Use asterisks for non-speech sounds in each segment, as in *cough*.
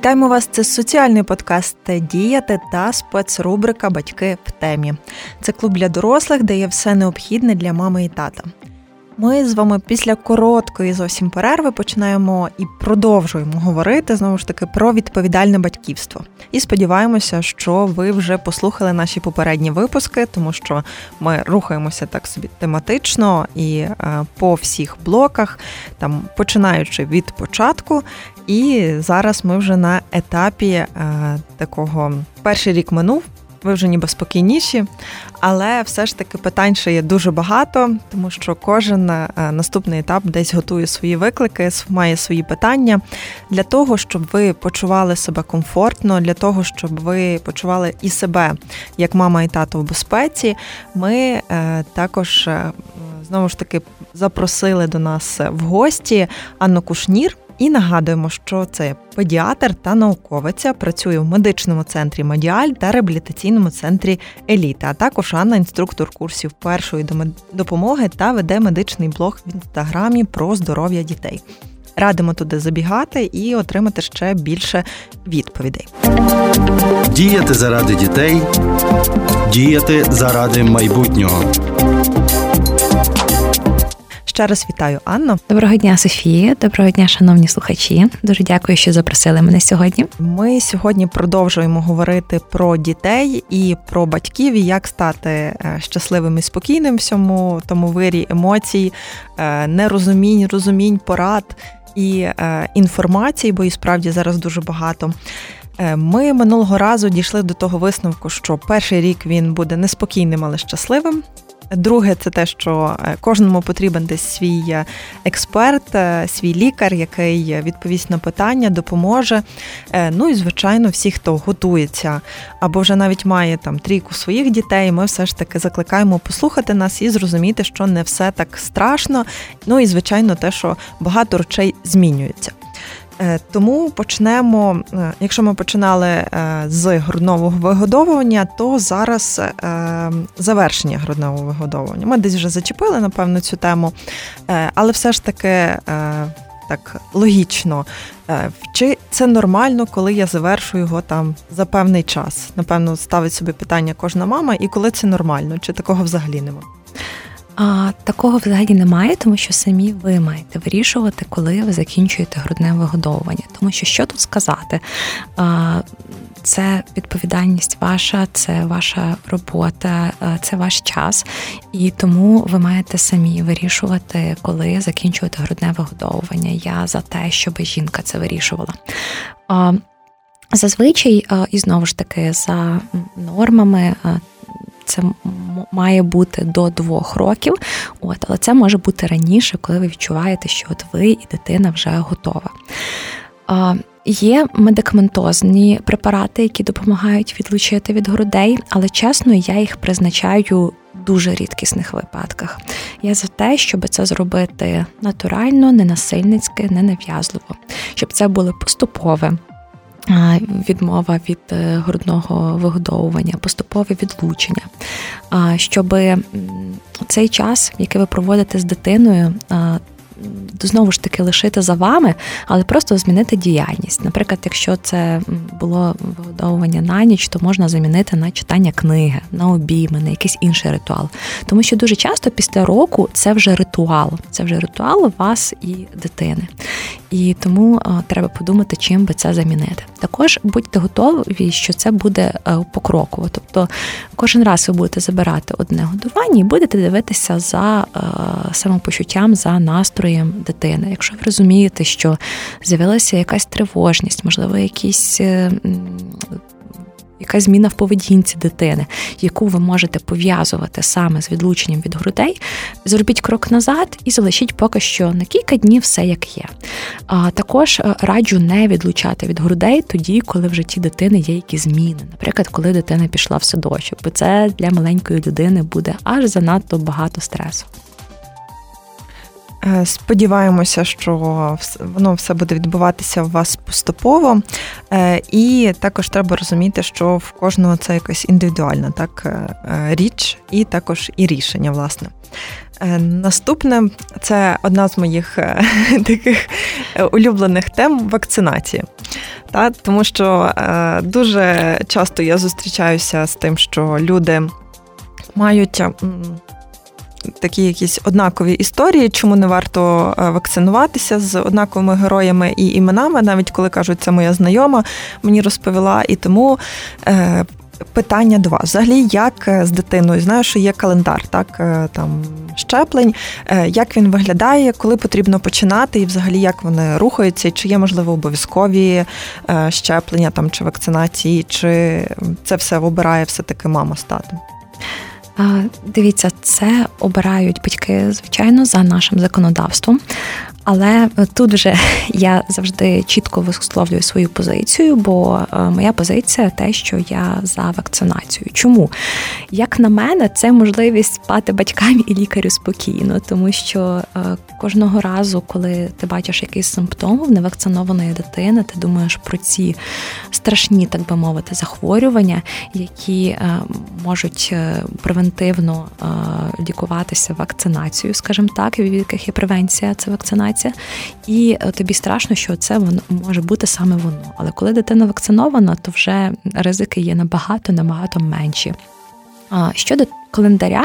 Вітаємо вас! Це соціальний подкаст Діяти та спецрубрика Батьки в темі. Це клуб для дорослих, де є все необхідне для мами і тата. Ми з вами після короткої зовсім перерви починаємо і продовжуємо говорити знову ж таки про відповідальне батьківство. І сподіваємося, що ви вже послухали наші попередні випуски, тому що ми рухаємося так собі тематично і е, по всіх блоках, там починаючи від початку. І зараз ми вже на етапі е, такого перший рік минув ви вже ніби спокійніші, але все ж таки питань ще є дуже багато, тому що кожен е, наступний етап десь готує свої виклики, має свої питання для того, щоб ви почували себе комфортно, для того, щоб ви почували і себе як мама і тато в безпеці. Ми е, також знову ж таки запросили до нас в гості Анну Кушнір. І нагадуємо, що це педіатр та науковиця, працює в медичному центрі Медіаль та реабілітаційному центрі Еліта. А також Анна, інструктор курсів першої допомоги та веде медичний блог в інстаграмі про здоров'я дітей. Радимо туди забігати і отримати ще більше відповідей. Діяти заради дітей, діяти заради майбутнього. Ще раз вітаю, Анно. Доброго дня, Софія. Доброго дня, шановні слухачі. Дуже дякую, що запросили мене сьогодні. Ми сьогодні продовжуємо говорити про дітей і про батьків, і як стати е, щасливим і спокійним всьому тому вирі емоцій, е, нерозумінь, розумінь, порад і е, інформації, бо і справді зараз дуже багато. Ми минулого разу дійшли до того висновку, що перший рік він буде неспокійним, але щасливим. Друге, це те, що е, кожному потрібен десь свій е, експерт, е, свій лікар, який відповість на питання, допоможе. Ну і звичайно, всі, хто готується або вже навіть має там трійку своїх дітей, ми все ж таки закликаємо послухати нас і зрозуміти, що не все так страшно. Ну і звичайно, те, що багато речей змінюються. Е, тому почнемо. Е, якщо ми починали е, з грудного вигодовування, то зараз завершення грудного вигодовування. Ми десь вже зачепили, напевно, цю тему, але все ж таки. Так логічно, чи це нормально, коли я завершую його там за певний час? Напевно, ставить собі питання кожна мама, і коли це нормально, чи такого взагалі немає? А такого взагалі немає, тому що самі ви маєте вирішувати, коли ви закінчуєте грудне вигодовування. Тому що що тут сказати? А, це відповідальність ваша, це ваша робота, це ваш час, і тому ви маєте самі вирішувати, коли закінчувати грудне вигодовування. Я за те, щоб жінка це вирішувала. Зазвичай, і знову ж таки, за нормами це має бути до двох років, от, але це може бути раніше, коли ви відчуваєте, що от ви і дитина вже готова. Є медикаментозні препарати, які допомагають відлучити від грудей, але чесно, я їх призначаю в дуже рідкісних випадках. Я за те, щоб це зробити натурально, ненасильницьки, ненав'язливо, щоб це було поступове відмова від е, грудного вигодовування, поступове відлучення, щоб цей час, який ви проводите з дитиною, знову ж таки лишити за вами, але просто змінити діяльність. Наприклад, якщо це було вигодовування на ніч, то можна замінити на читання книги, на обійми, на якийсь інший ритуал. Тому що дуже часто після року це вже ритуал, це вже ритуал вас і дитини. І тому треба подумати, чим би це замінити. Також будьте готові, що це буде е, покроково. Тобто кожен раз ви будете забирати одне годування і будете дивитися за е, самопочуттям, за настроєм дитини. Якщо ви розумієте, що з'явилася якась тривожність, можливо, якісь е, якась зміна в поведінці дитини, яку ви можете пов'язувати саме з відлученням від грудей, зробіть крок назад і залишіть поки що на кілька днів все як є. А також е, раджу не відлучати від грудей тоді, коли в житті дитини є якісь зміни. Наприклад, коли дитина пішла в садочок, бо це для маленької людини буде аж занадто багато стресу. Е, сподіваємося, що воно все буде відбуватися у вас поступово, е, і також треба розуміти, що в кожного це якась індивідуальна так е, річ, і також і рішення, власне. Наступне це одна з моїх *laughs* таких улюблених тем вакцинації. Та, Тому що дуже часто я зустрічаюся з тим, що люди мають такі якісь однакові історії, чому не варто е, вакцинуватися з однаковими героями і іменами, навіть коли кажуть, це моя знайома, мені розповіла. І тому е, питання до вас. Взагалі, як е, з дитиною? Знаю, що є календар, так там щеплень, як він виглядає, коли потрібно починати, і взагалі як вони рухаються, і чи є можливо обов'язкові щеплення там чи вакцинації, чи це все обирає все таки мама з татом? Дивіться, це обирають батьки, звичайно, за нашим законодавством. Але тут вже *laughs* я завжди чітко висловлюю свою позицію, бо е, моя позиція те, що я за вакцинацію. Чому? Як на мене, це можливість спати батькам і лікарю спокійно, тому що е, кожного разу, коли ти бачиш якийсь симптом в невакцинованої дитини, ти думаєш про ці страшні, так би мовити, захворювання, які е, можуть превентивно лікуватися вакцинацією, скажімо так, від яких є превенція, це вакцинація вакцинація, і е, тобі страшно, що це воно може бути саме воно. Але коли дитина вакцинована, то вже ризики є набагато набагато менші. Щодо календаря,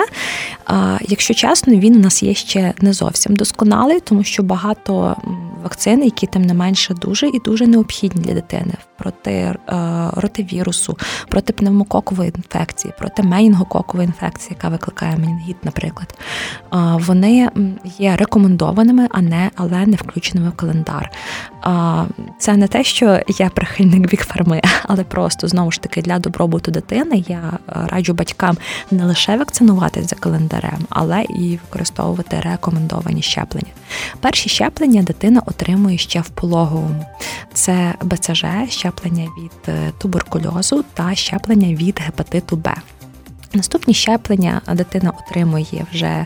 якщо чесно, він у нас є ще не зовсім досконалий, тому що багато вакцин, які тим не менше дуже і дуже необхідні для дитини проти е, ротивірусу, проти пневмококової інфекції, проти менінгококової інфекції, яка викликає менінгіт, наприклад, вони є рекомендованими, а не але не включеними в календар. Це не те, що я прихильник бікфарми, *laughs* але просто знову ж таки для добробуту дитини я е, раджу батькам не лише вакцинуватись за календарем, але і використовувати рекомендовані щеплення. Перші щеплення дитина отримує ще в пологовому. Це БЦЖ, щеплення від е, туберкульозу та щеплення від гепатиту Б. Наступні щеплення дитина отримує вже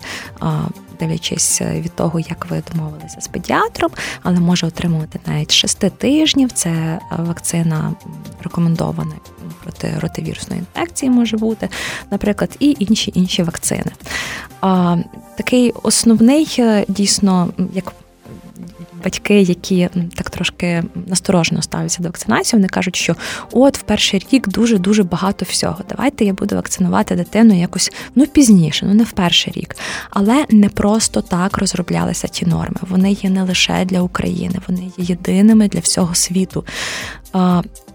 дивлячись е, від того, як ви домовилися з педіатром, але може отримувати навіть 6 тижнів. Це е, вакцина рекомендована проти ротивірусної інфекції, може бути, наприклад, і інші інші вакцини. Такий основний дійсно як батьки, які так трошки насторожено ставляться до вакцинації, вони кажуть, що от в перший рік дуже дуже багато всього. Давайте я буду вакцинувати дитину якось ну пізніше, ну не в перший рік. Але не просто так розроблялися ті норми. Вони є не лише для України, вони є єдиними для всього світу.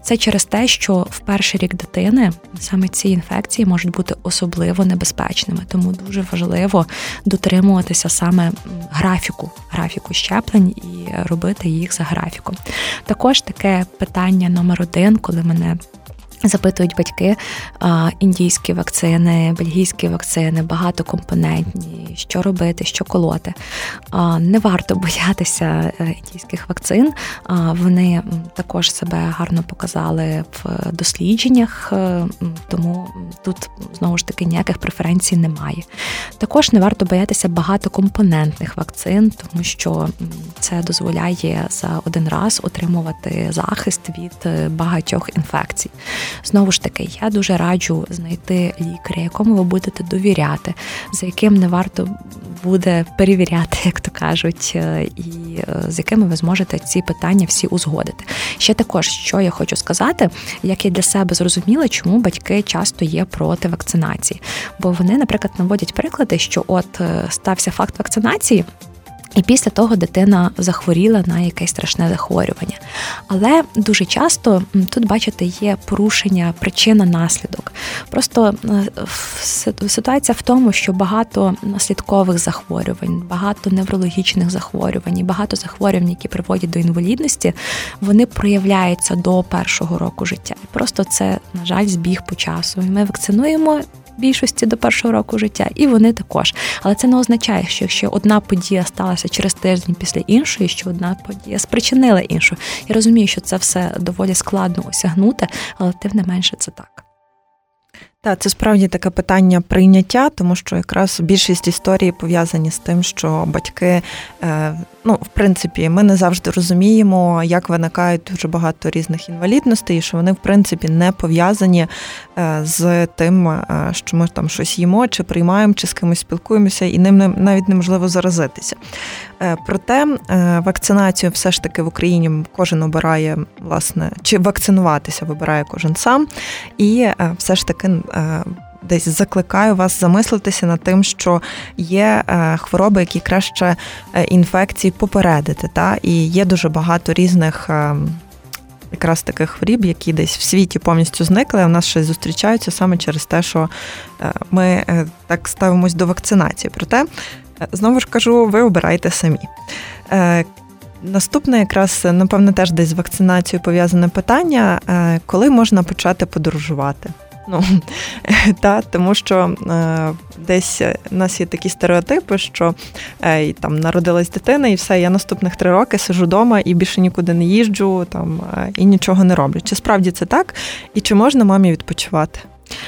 Це через те, що в перший рік дитини саме ці інфекції можуть бути особливо небезпечними, тому дуже важливо дотримуватися саме графіку, графіку щеплень і робити їх за графіком. Також таке питання номер один, коли мене Запитують батьки індійські вакцини, бельгійські вакцини, багатокомпонентні, що робити, що колоти. Не варто *laughs* боятися е, індійських вакцин. А, Вони також себе гарно показали в дослідженнях, е, тому тут знову ж таки ніяких преференцій немає. Також не варто боятися багатокомпонентних вакцин, тому що це дозволяє за один раз отримувати захист від е, багатьох інфекцій. Знову ж таки, я дуже раджу знайти лікаря, якому ви будете довіряти, за яким не варто буде перевіряти, як то кажуть, е, і е, з якими ви зможете ці питання всі узгодити. Ще також, що я хочу сказати, як я для себе зрозуміла, чому батьки часто є проти вакцинації, бо вони, наприклад, наводять приклади, що от е, стався факт вакцинації. І після того дитина захворіла на якесь страшне захворювання. Але дуже часто тут, бачите, є порушення причина наслідок. Просто е, ситуація в тому, що багато наслідкових захворювань, багато неврологічних захворювань, багато захворювань, які приводять до інвалідності, вони проявляються до першого року життя. І просто це, на жаль, збіг по часу. І Ми вакцинуємо більшості до першого року життя, і вони також. Але це не означає, що якщо одна подія сталася через тиждень після іншої, що одна подія спричинила іншу. Я розумію, що це все доволі складно осягнути, але тим не менше це так. Так, це справді таке питання прийняття, тому що якраз більшість історій пов'язані з тим, що батьки, е, ну, в принципі, ми не завжди розуміємо, як виникають дуже багато різних інвалідностей, і що вони, в принципі, не пов'язані е, з тим, е, що ми там щось їмо, чи приймаємо, чи з кимось спілкуємося, і ним навіть неможливо заразитися. Проте вакцинацію все ж таки в Україні кожен обирає, власне, чи вакцинуватися вибирає кожен сам, і все ж таки Е, десь закликаю вас замислитися над тим, що є е, хвороби, які краще е, інфекції попередити. Та? І є дуже багато різних. Якраз таких хворіб, які десь в світі повністю зникли, а в нас щось зустрічаються саме через те, що ми так ставимось до вакцинації. Проте, знову ж кажу, ви обирайте самі. Наступне, якраз, напевно, теж десь з вакцинацією пов'язане питання, коли можна почати подорожувати. Ну *laughs* та тому, що е, десь у нас є такі стереотипи, що е, там народилась дитина, і все, я наступних три роки сижу вдома і більше нікуди не їжджу, там е, і нічого не роблю. Чи справді це так? І чи можна мамі відпочивати?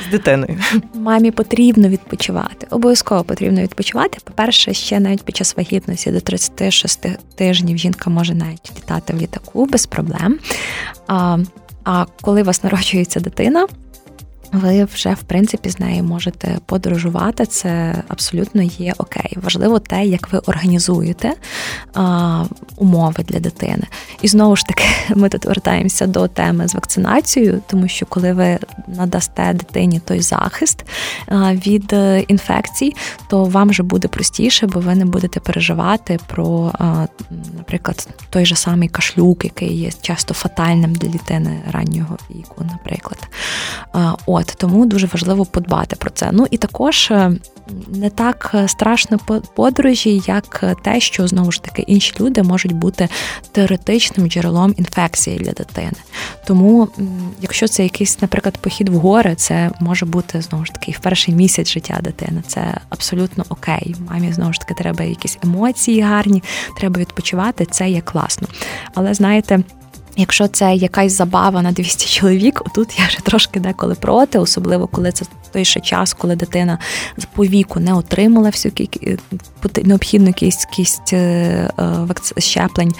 З дитиною мамі потрібно відпочивати. Обов'язково потрібно відпочивати. По-перше, ще навіть під час вагітності до 36 тижнів жінка може навіть літати в літаку без проблем. А а коли у вас народжується дитина, ви вже в принципі з нею можете подорожувати. Це абсолютно є окей. Важливо те, як ви організуєте а, умови для дитини. І знову ж таки, *laughs* ми тут вертаємося до теми з вакцинацією, тому що коли ви надасте дитині той захист від е, інфекцій, то вам вже буде простіше, бо ви не будете переживати про, наприклад, той же самий кашлюк, який є часто фатальним для дитини раннього віку, наприклад. От тому дуже важливо подбати про це. Ну і також е, не так е, страшно подорожі, як те, що знову ж таки інші люди можуть бути теоретичним джерелом інфекції для дитини. Тому, якщо це якийсь, наприклад, похід в гори, це може бути знову ж таки в перший місяць життя дитини. Це абсолютно окей. Мамі знову ж таки треба якісь емоції гарні, треба відпочивати. Це є класно. Але знаєте. Якщо це якась забава на 200 чоловік, отут я вже трошки деколи проти, особливо коли це той ще час, коли дитина по віку не отримала всю необхідну кількість е, е, щеплень,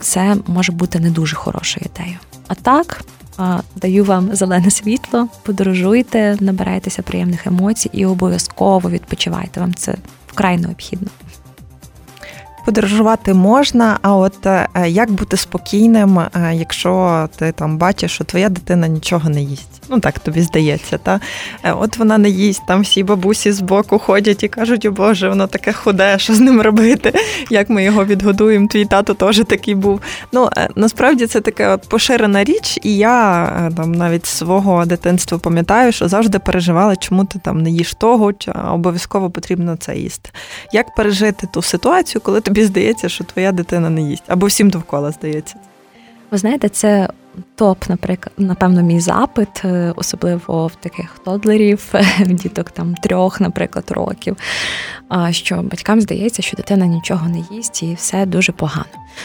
це може бути не дуже хорошою ідеєю. А так. Даю вам зелене світло, подорожуйте, набирайтеся приємних емоцій і обов'язково відпочивайте. Вам це вкрай необхідно подорожувати можна, а от е, як бути спокійним, е, якщо ти там бачиш, що твоя дитина нічого не їсть? Ну так тобі здається, та е, от вона не їсть, там всі бабусі з боку ходять і кажуть, о Боже, воно таке худе, що з ним робити, як ми його відгодуємо. Твій тато теж такий був. Ну насправді це така поширена річ, і я там навіть свого дитинства пам'ятаю, що завжди переживала, чому ти там не їш того, чи обов'язково потрібно це їсти. Як пережити ту ситуацію, коли тобі здається, що твоя дитина не їсть, або всім довкола здається? Ви знаєте, це топ, наприклад, напевно, мій запит, е, особливо в таких тодлерів, *laughs* діток там трьох, наприклад, років. Що батькам здається, що дитина нічого не їсть і все дуже погано.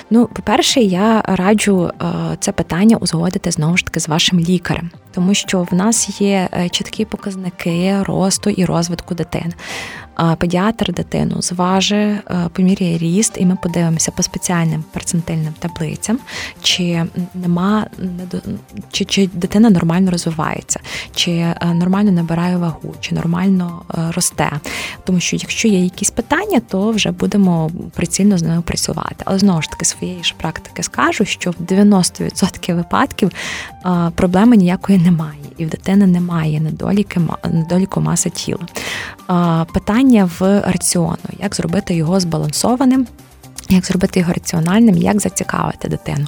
Ну, по-перше, я раджу е, це питання узгодити знову ж таки з вашим лікарем, тому що в нас є е, чіткі показники росту і розвитку дитини педіатр дитину зважить, е, поміряє ріст, і ми подивимося по спеціальним перцентильним таблицям, чи нема чи, чи дитина нормально розвивається, чи е, нормально набирає вагу, чи нормально е, росте. Тому що якщо є якісь питання, то вже будемо прицільно з нею працювати. Але знову ж таки своєї ж практики скажу, що в 90% випадків проблеми ніякої немає, і в дитини немає недоліки недоліку маси тіла. Питання в раціону, як зробити його збалансованим. Як зробити його раціональним, як зацікавити дитину?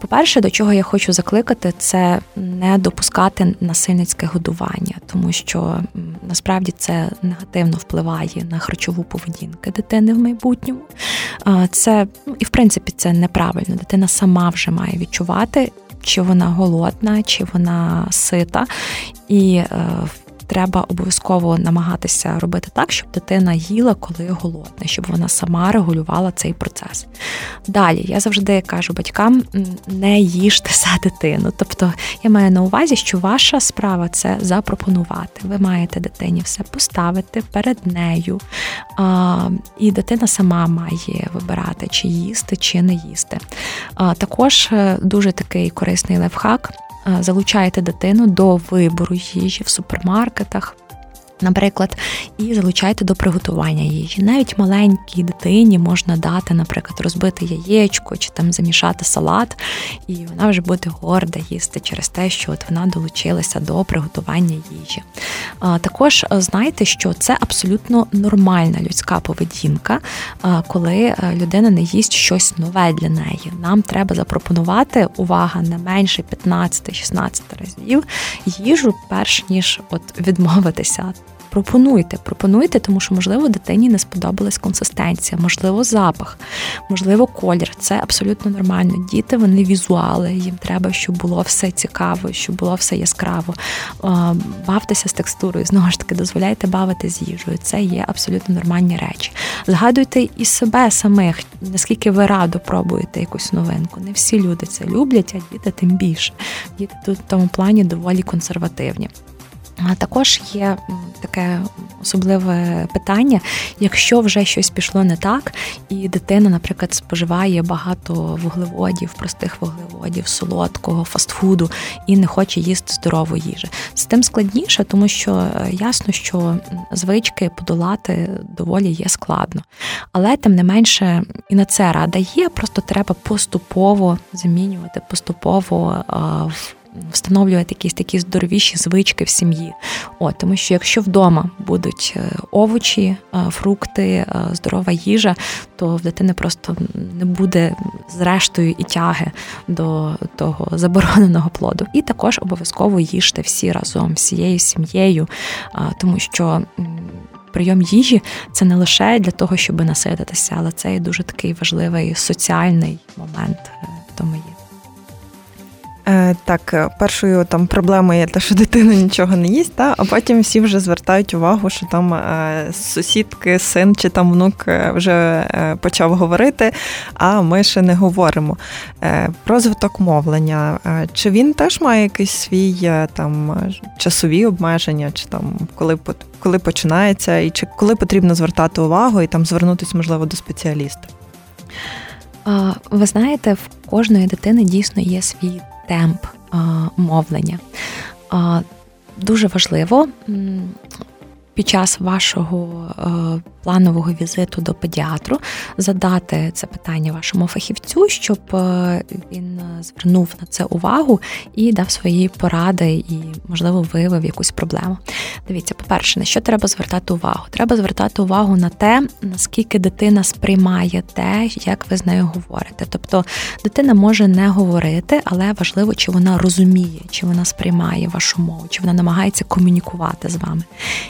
По-перше, до чого я хочу закликати, це не допускати насильницьке годування, тому що насправді це негативно впливає на харчову поведінку дитини в майбутньому. Це ну і в принципі це неправильно. Дитина сама вже має відчувати, чи вона голодна, чи вона сита, і е, треба обов'язково намагатися робити так, щоб дитина їла, коли голодна, щоб вона сама регулювала цей процес. Далі я завжди кажу батькам: не їжте *laughs* за дитину. Тобто я маю на увазі, що ваша справа це запропонувати. Ви маєте дитині все поставити перед нею, і дитина сама має вибирати, чи їсти, чи не їсти. Також е, дуже такий корисний лайфхак. Е, залучаєте дитину до вибору їжі в супермаркетах, наприклад, і залучайте до приготування їжі. Навіть маленькій дитині можна дати, наприклад, розбити яєчко чи там замішати салат, і вона вже буде горда їсти через те, що от вона долучилася до приготування їжі. Також е, знайте, що це абсолютно нормальна людська поведінка, коли е, людина не їсть щось нове для неї. Нам треба запропонувати увага не менше 15-16 разів їжу, перш ніж от відмовитися пропонуйте, пропонуйте, тому що, можливо, дитині не сподобалась консистенція, можливо, запах, можливо, колір. Це абсолютно нормально. Діти вони візуали, їм треба, щоб було все цікаво, щоб було все яскраво. Бавтеся з текстурою, знову ж таки, дозволяйте бавити з їжею. Це є абсолютно нормальні речі. Згадуйте і себе самих, наскільки ви радо пробуєте якусь новинку. Не всі люди це люблять, а діти тим більше. Діти тут в тому плані доволі консервативні. А також є таке особливе питання, якщо вже щось пішло не так, і дитина, наприклад, споживає багато вуглеводів, простих вуглеводів, солодкого, фастфуду і не хоче їсти здорову їжу. З тим складніше, тому що е, ясно, що звички подолати доволі є складно. Але тим не менше, і на це рада є, просто треба поступово замінювати, поступово в встановлювати якісь такі здоровіші звички в сім'ї. От, Тому що якщо вдома будуть е, овочі, е, фрукти, е, здорова їжа, то в дитини просто не буде зрештою і тяги до того забороненого плоду. І також обов'язково їжте всі разом, всією сім'єю, тому що. Прийом їжі це не лише для того, щоб насититися, але це і дуже такий важливий соціальний момент в тому є. Е, так, е, першою там проблемою є те, що дитина нічого не їсть, та, а потім всі вже звертають увагу, що там е, сусідки, син чи там внук вже почав говорити, а ми ще не говоримо. Розвиток мовлення. Чи він теж має якийсь свій там часові обмеження, чи там коли коли починається, і чи коли потрібно звертати увагу і там звернутися, можливо, до спеціаліста? Ви знаєте, в кожної дитини дійсно є свій темп мовлення. Дуже важливо під час вашого е, планового візиту до педіатру задати це питання вашому фахівцю, щоб е, він звернув на це увагу і дав свої поради, і, можливо, виявив якусь проблему. Дивіться, по-перше, на що треба звертати увагу? Треба звертати увагу на те, наскільки дитина сприймає те, як ви з нею говорите. Тобто дитина може не говорити, але важливо, чи вона розуміє, чи вона сприймає вашу мову, чи вона намагається комунікувати з вами.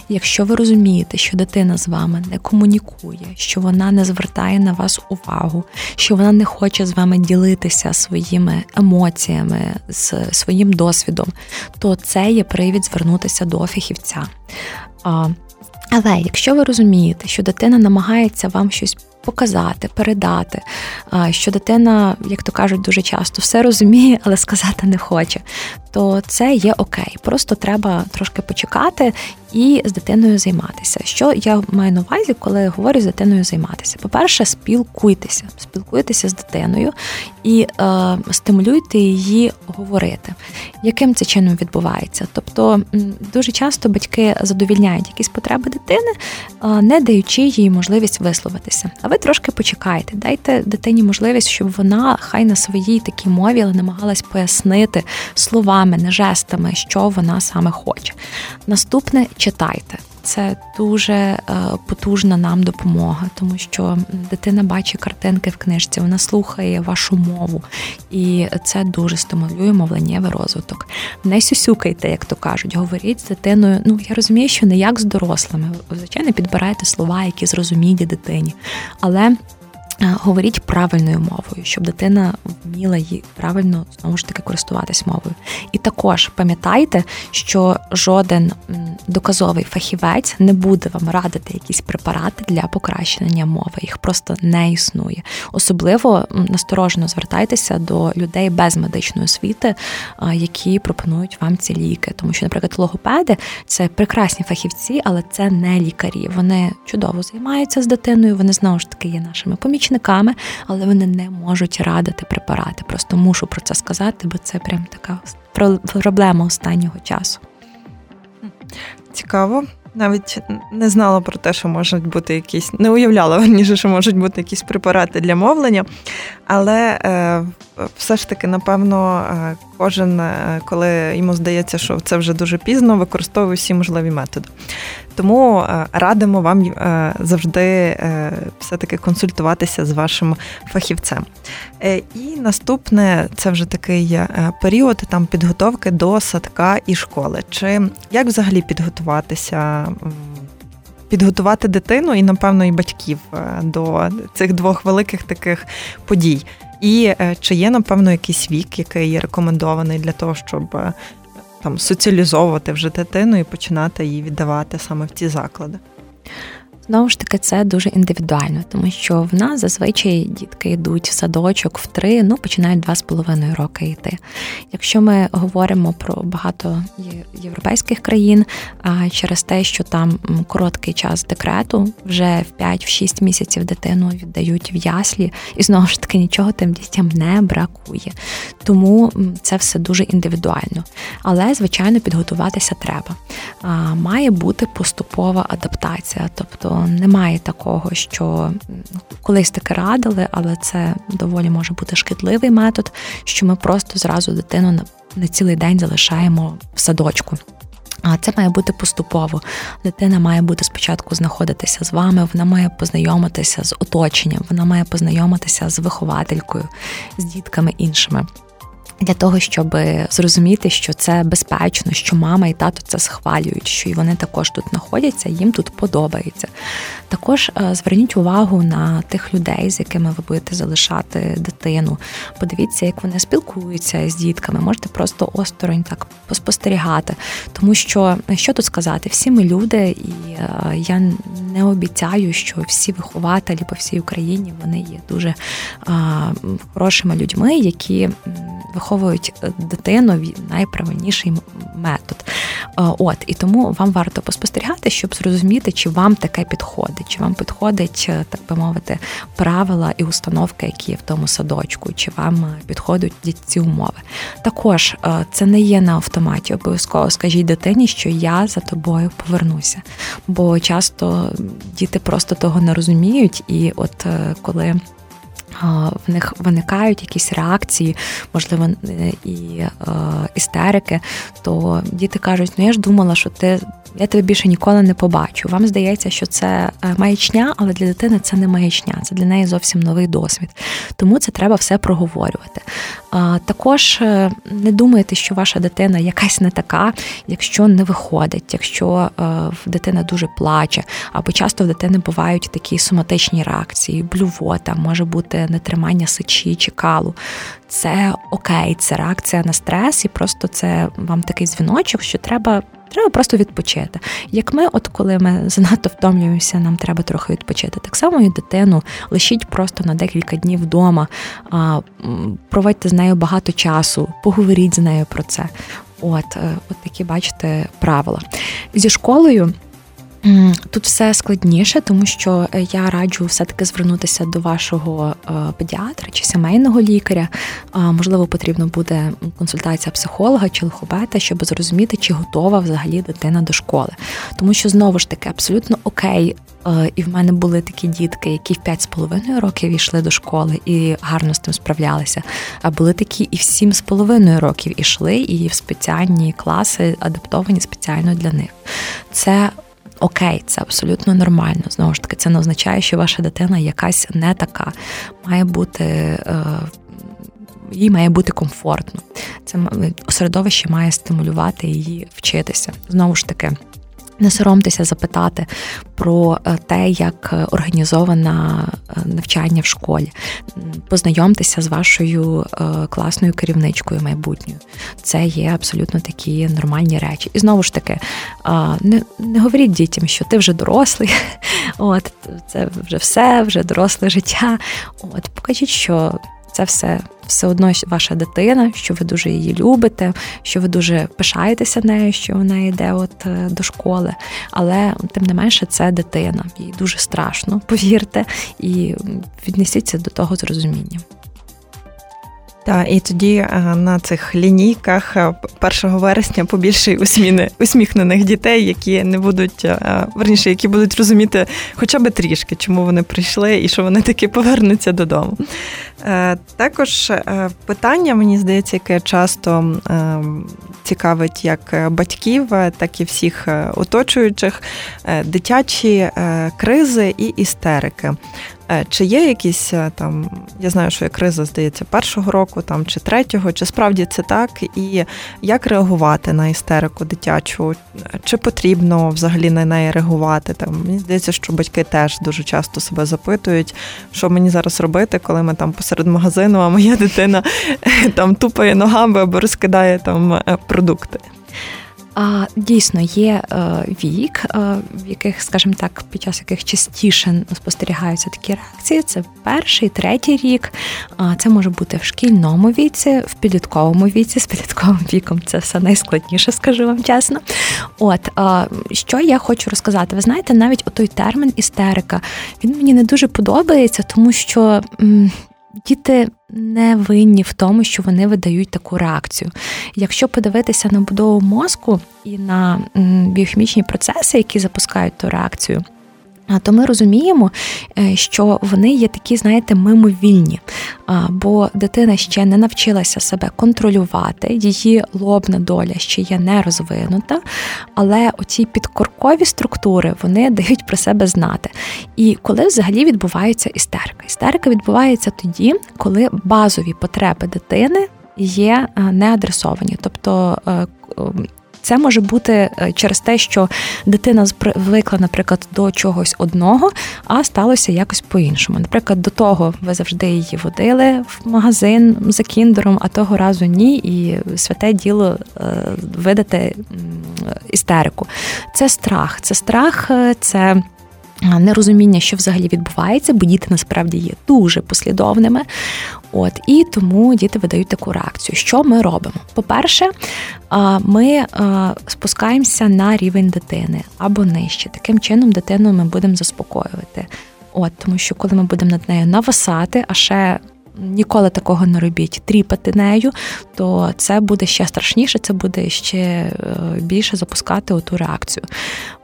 Якщо ви розумієте, що дитина з вами не комунікує, що вона не звертає на вас увагу, що вона не хоче з вами ділитися своїми емоціями, з своїм досвідом, то це є привід звернутися до фахівця. Але якщо ви розумієте, що дитина намагається вам щось показати, передати, що дитина, як то кажуть, дуже часто все розуміє, але сказати не хоче, то це є окей. Просто треба трошки почекати і з дитиною займатися. Що я маю на увазі, коли говорю з дитиною займатися? По-перше, спілкуйтеся, спілкуйтеся з дитиною і е, стимулюйте її говорити. Яким це чином відбувається? Тобто дуже часто батьки задовільняють якісь потреби дитини, е, не даючи їй можливість висловитися. А ви трошки почекайте, дайте дитині можливість, щоб вона хай на своїй такій мові але намагалась пояснити словами, не жестами, що вона саме хоче. Наступне читайте. Це дуже е, потужна нам допомога, тому що дитина бачить картинки в книжці, вона слухає вашу мову, і це дуже стимулює мовленнєвий розвиток. Не сюсюкайте, як то кажуть, говоріть з дитиною. Ну я розумію, що не як з дорослими. Ви звичайно підбираєте слова, які зрозумілі дитині, але говоріть правильною мовою, щоб дитина вміла її правильно знову ж таки користуватись мовою. І також пам'ятайте, що жоден доказовий фахівець не буде вам радити якісь препарати для покращення мови. Їх просто не існує. Особливо насторожено звертайтеся до людей без медичної освіти, які пропонують вам ці ліки. Тому що, наприклад, логопеди це прекрасні фахівці, але це не лікарі. Вони чудово займаються з дитиною. Вони знову ж таки є нашими помічниками, але вони не можуть радити препарати. Просто мушу про це сказати, бо це прям така проблема останнього часу. Цікаво. Навіть не знала про те, що можуть бути якісь, не уявляла *laughs* верніше, що можуть бути якісь препарати для мовлення, але е, все ж таки, напевно, е, кожен, е, коли йому здається, що це вже дуже пізно, використовує всі можливі методи. Тому радимо вам завжди все-таки консультуватися з вашим фахівцем. І наступне це вже такий період там підготовки до садка і школи. Чи як взагалі підготуватися? Підготувати дитину і, напевно, і батьків до цих двох великих таких подій. І е, чи є, напевно, якийсь вік, який є рекомендований для того, щоб е, там соціалізовувати вже дитину і починати її віддавати саме в ці заклади? Знову ж таки, це дуже індивідуально, тому що в нас зазвичай дітки йдуть в садочок в три, ну починають два з половиною роки йти. Якщо ми говоримо про багато європейських країн, через те, що там короткий час декрету, вже в 5-6 місяців дитину віддають в яслі, і знову ж таки нічого тим дітям не бракує. Тому це все дуже індивідуально. Але, звичайно, підготуватися треба. Має бути поступова адаптація, тобто немає такого, що колись таке радили, але це доволі може бути шкідливий метод, що ми просто зразу дитину на цілий день залишаємо в садочку. А це має бути поступово. Дитина має бути спочатку знаходитися з вами, вона має познайомитися з оточенням, вона має познайомитися з вихователькою, з дітками іншими для того, щоб зрозуміти, що це безпечно, що мама і тато це схвалюють, що і вони також тут знаходяться, їм тут подобається. Також е, зверніть увагу на тих людей, з якими ви будете залишати дитину. Подивіться, як вони спілкуються з дітками. Можете просто осторонь так поспостерігати. Тому що що тут сказати, всі ми люди, і е, я не обіцяю, що всі вихователі по всій Україні вони є дуже хорошими людьми, які виховують е, дитину найправильніший метод. Е, от і тому вам варто поспостерігати, щоб зрозуміти, чи вам таке підходить, чи вам підходить, е, так би мовити, правила і установки, які є в тому садочку, чи вам підходять ці умови. Також це не є на автоматі. Обов'язково скажіть дитині, що я за тобою повернуся. Бо часто діти просто того не розуміють, і от коли в них виникають якісь реакції, можливо, е, і е, істерики, то діти кажуть: ну я ж думала, що ти я тебе більше ніколи не побачу. Вам здається, що це е, маячня, але для дитини це не маячня, це для неї зовсім новий досвід. Тому це треба все проговорювати. Також не думайте, що ваша дитина якась не така, якщо не виходить, якщо дитина дуже плаче, або часто в дитини бувають такі соматичні реакції, блювота, може бути нетримання сечі чи калу. Це окей, це реакція на стрес, і просто це вам такий дзвіночок, що треба. Треба просто відпочити. Як ми, от коли ми занадто втомлюємося, нам треба трохи відпочити. Так само і дитину лишіть просто на декілька днів вдома, проводьте з нею багато часу, поговоріть з нею про це. От, е, от такі, бачите, правила. Зі школою. Тут все складніше, тому що е, я раджу все-таки звернутися до вашого е, педіатра чи сімейного лікаря. Можливо, потрібно буде консультація психолога чи лихобета, щоб зрозуміти, чи готова взагалі дитина до школи. Тому що знову ж таки абсолютно окей. Е, і в мене були такі дітки, які в 5,5 років йшли до школи і гарно з тим справлялися. А були такі і в 7,5 років ішли, і в спеціальні класи адаптовані спеціально для них. Це окей, це абсолютно нормально. Знову ж таки, це не означає, що ваша дитина якась не така. Має бути. Е, їй має бути комфортно. Це середовище має стимулювати її вчитися. Знову ж таки, Не соромтеся запитати про е, те, як е, організоване навчання в школі. Познайомтеся з вашою е, класною керівничкою майбутньою. Це є абсолютно такі нормальні речі. І знову ж таки, не не говоріть дітям, що ти вже дорослий, *laughs* от це вже все, вже доросле життя. От покажіть, що це все все одно ваша дитина, що ви дуже її любите, що ви дуже пишаєтеся нею, що вона йде от е, до школи. Але тим не менше, це дитина. Їй дуже страшно, *laughs* повірте, і віднесіться до того з розумінням. Так, і тоді е, на цих лінійках 1 е, вересня побільше усміни, усміхнених дітей, які не будуть верніше, які будуть розуміти хоча б трішки, чому вони прийшли і що вони таки повернуться додому. Також питання, мені здається, яке часто цікавить як батьків, так і всіх оточуючих дитячі кризи і істерики. Е, чи є якісь е, там, я знаю, що є криза, здається, першого року там чи третього, чи справді це так, і як реагувати на істерику дитячу? Чи потрібно взагалі на неї реагувати? Там Мені здається, що батьки теж дуже часто себе запитують, що мені зараз робити, коли ми там посеред магазину, а моя дитина там тупає ногами або розкидає там е, продукти. А дійсно є е, вік, е, в яких, скажімо так, під час яких частіше спостерігаються такі реакції. Це перший, третій рік. Це може бути в шкільному віці, в підлітковому віці. З підлітковим віком це все найскладніше, скажу вам чесно. От що я хочу розказати, ви знаєте, навіть той термін істерика він мені не дуже подобається, тому що діти не винні в тому, що вони видають таку реакцію. Якщо подивитися на будову мозку і на біохімічні процеси, які запускають ту реакцію то ми розуміємо, е, що вони є такі, знаєте, мимовільні, бо дитина ще не навчилася себе контролювати, її лобна доля ще є не розвинута, але оці підкоркові структури вони *laughs* дають про себе знати. І коли взагалі відбувається істерика? Істерика відбувається тоді, коли базові потреби дитини є е, неадресовані. Тобто е, це може бути е, через те, що дитина звикла, наприклад, до чогось одного, а сталося якось по-іншому. Наприклад, до того ви завжди її водили в магазин за кіндером, а того разу ні, і святе діло е, видати істерику. Це страх, це страх, е, це. Нерозуміння, що взагалі відбувається, бо діти насправді є дуже послідовними. От і тому діти видають таку реакцію. Що ми робимо? По-перше, ми спускаємося на рівень дитини або нижче. Таким чином, дитину ми будемо заспокоювати. От тому, що коли ми будемо над нею нависати, а ще ніколи такого не робіть, тріпати нею, то це буде ще страшніше, це буде ще е, більше запускати оту реакцію.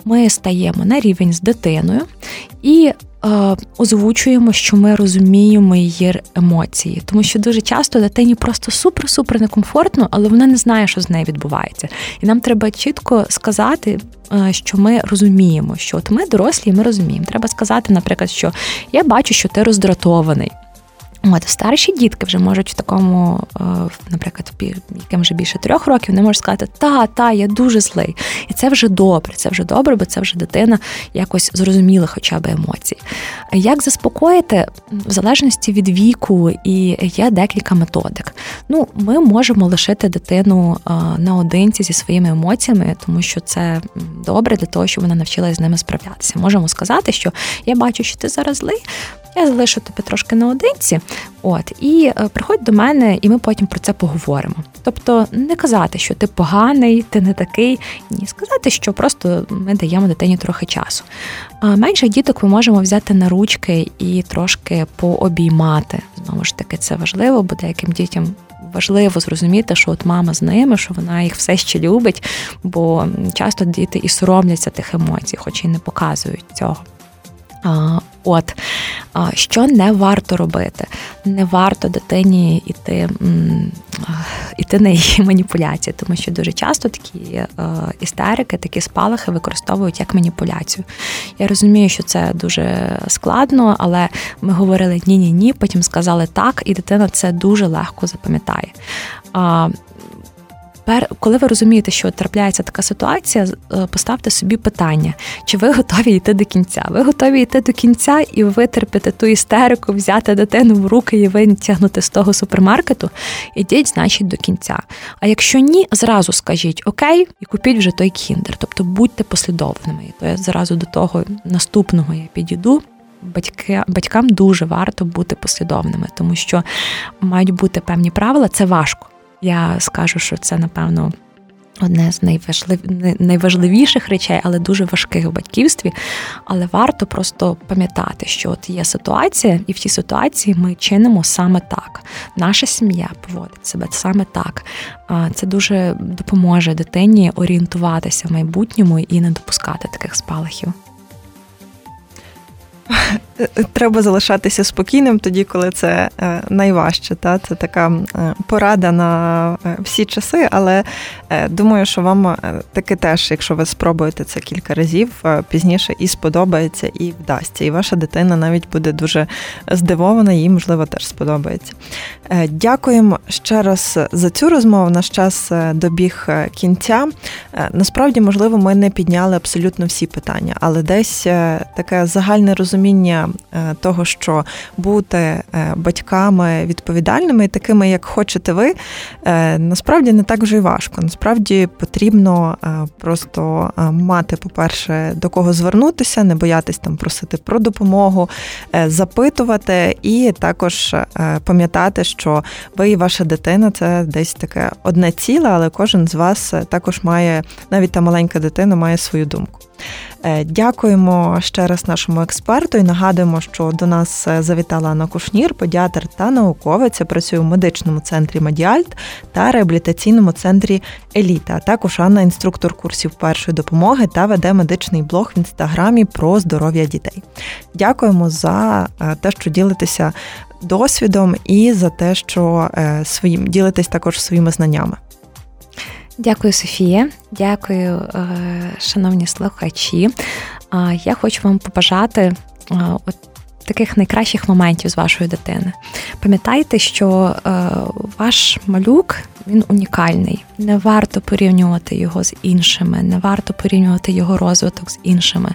Ми стаємо на рівень з дитиною і. Е, озвучуємо, що ми розуміємо її емоції, тому що дуже часто дитині просто супер-супер некомфортно, але вона не знає, що з нею відбувається. І нам треба чітко сказати, е, що ми розуміємо, що от ми дорослі, і ми розуміємо. Треба сказати, наприклад, що я бачу, що ти роздратований. От старші дітки вже можуть в такому, е, наприклад, яким вже більше трьох років, вони можуть сказати, та, та, я дуже злий. І це вже добре, це вже добре, бо це вже дитина якось зрозуміла хоча б емоції. Як заспокоїти, в залежності від віку, і є декілька методик. Ну, Ми можемо лишити дитину е, наодинці зі своїми емоціями, тому що це добре для того, щоб вона навчилася з ними справлятися. Можемо сказати, що я бачу, що ти зараз злий, я залишу тебе трошки наодинці, от і е, приходь до мене, і ми потім про це поговоримо. Тобто не казати, що ти поганий, ти не такий. Ні, сказати, що просто ми даємо дитині трохи часу. А менших діток ми можемо взяти на ручки і трошки пообіймати. Знову ж таки, це важливо, бо деяким дітям. Важливо зрозуміти, що от мама з ними, що вона їх все ще любить, бо часто діти і соромляться тих емоцій, хоч і не показують цього. От що не варто робити, не варто дитині іти іти на її маніпуляції, тому що дуже часто такі е, істерики, такі спалахи використовують як маніпуляцію. Я розумію, що це дуже складно, але ми говорили ні-ні ні, потім сказали так, і дитина це дуже легко запам'ятає коли ви розумієте, що трапляється така ситуація, е, поставте собі питання, чи ви готові йти до кінця? Ви готові йти до кінця і витерпіти ту істерику, взяти дитину в руки і витягнути з того супермаркету? Ідіть, значить, до кінця. А якщо ні, зразу скажіть окей, і купіть вже той кіндер. Тобто будьте послідовними. І то я зразу до того наступного я підійду. Батьки, батькам дуже варто бути послідовними, тому що мають бути певні правила. Це важко. Я скажу, що це напевно. Одне з найважлив... найважливіших речей, але дуже важких в батьківстві. Але варто просто пам'ятати, що от є ситуація, і в тій ситуації ми чинимо саме так. Наша сім'я поводить себе саме так. Це дуже допоможе дитині орієнтуватися в майбутньому і не допускати таких спалахів. *laughs* Треба залишатися спокійним тоді, коли це е, найважче. Та? Це така е, порада на е, всі часи, але думаю, що вам таки теж, якщо ви спробуєте це кілька разів, пізніше і сподобається, і вдасться. І ваша дитина навіть буде дуже здивована, їй, можливо, теж сподобається. Дякуємо ще раз за цю розмову. Наш час добіг кінця. Насправді, можливо, ми не підняли абсолютно всі питання, але десь таке загальне розуміння. Е, того, що бути е, батьками відповідальними, такими, як хочете ви, е, насправді не так вже й важко. Насправді потрібно просто мати, по-перше, до кого звернутися, не боятись там просити про допомогу, запитувати, і також пам'ятати, що ви і ваша дитина це десь таке одне ціле, але кожен з вас також має, навіть та маленька дитина має свою думку. Е, дякуємо ще раз нашому експерту і нагадуємо, що до нас е, завітала Анна Кушнір, педіатр та науковиця. Працює у медичному центрі Медіальт та реабілітаційному центрі Еліта. Також Анна інструктор курсів першої допомоги та веде медичний блог в інстаграмі про здоров'я дітей. Дякуємо за е, те, що ділитеся досвідом, і за те, що своїм ділитесь також своїми знаннями. Дякую, Софія. Дякую, е, шановні слухачі. Я хочу вам побажати от таких найкращих моментів з вашої дитини. Пам'ятайте, що е, ваш малюк він унікальний. Не варто порівнювати його з іншими, не варто порівнювати його розвиток з іншими.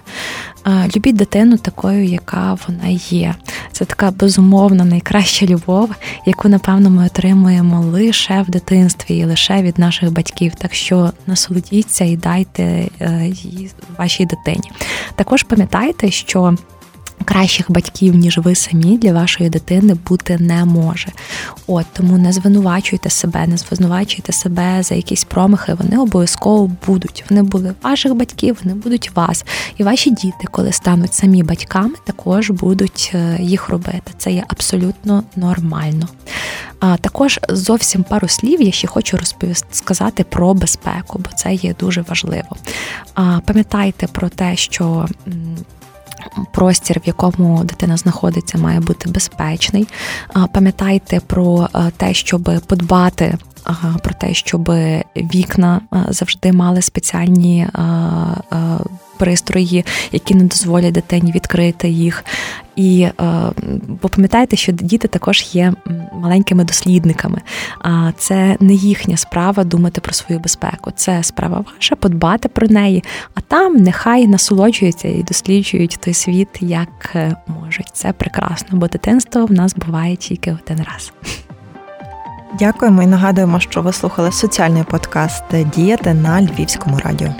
Е, любіть дитину такою, яка вона є. Це така безумовна найкраща любов, яку, напевно, ми отримуємо лише в дитинстві і лише від наших батьків. Так що насолодіться і дайте е, її вашій дитині. Також пам'ятайте, що кращих батьків, ніж ви самі для вашої дитини бути не може. От тому не звинувачуйте себе, не звинувачуйте себе за якісь промахи. Вони обов'язково будуть. Вони були ваших батьків, вони будуть вас. І ваші діти, коли стануть самі батьками, також будуть е, їх робити. Це є абсолютно нормально. А також зовсім пару слів я ще хочу розповісти сказати про безпеку, бо це є дуже важливо. А Пам'ятайте про те, що простір, в якому дитина знаходиться, має бути безпечний. Пам'ятайте про те, щоб подбати. Про те, щоб вікна завжди мали спеціальні пристрої, які не дозволять дитині відкрити їх. І е, бо пам'ятайте, що діти також є маленькими дослідниками, а це не їхня справа думати про свою безпеку. Це справа ваша подбати про неї, а там нехай насолоджуються і досліджують той світ, як е, можуть. Це прекрасно, бо дитинство в нас буває тільки один раз. Дякуємо і нагадуємо, що ви слухали соціальний подкаст Діяти на Львівському радіо.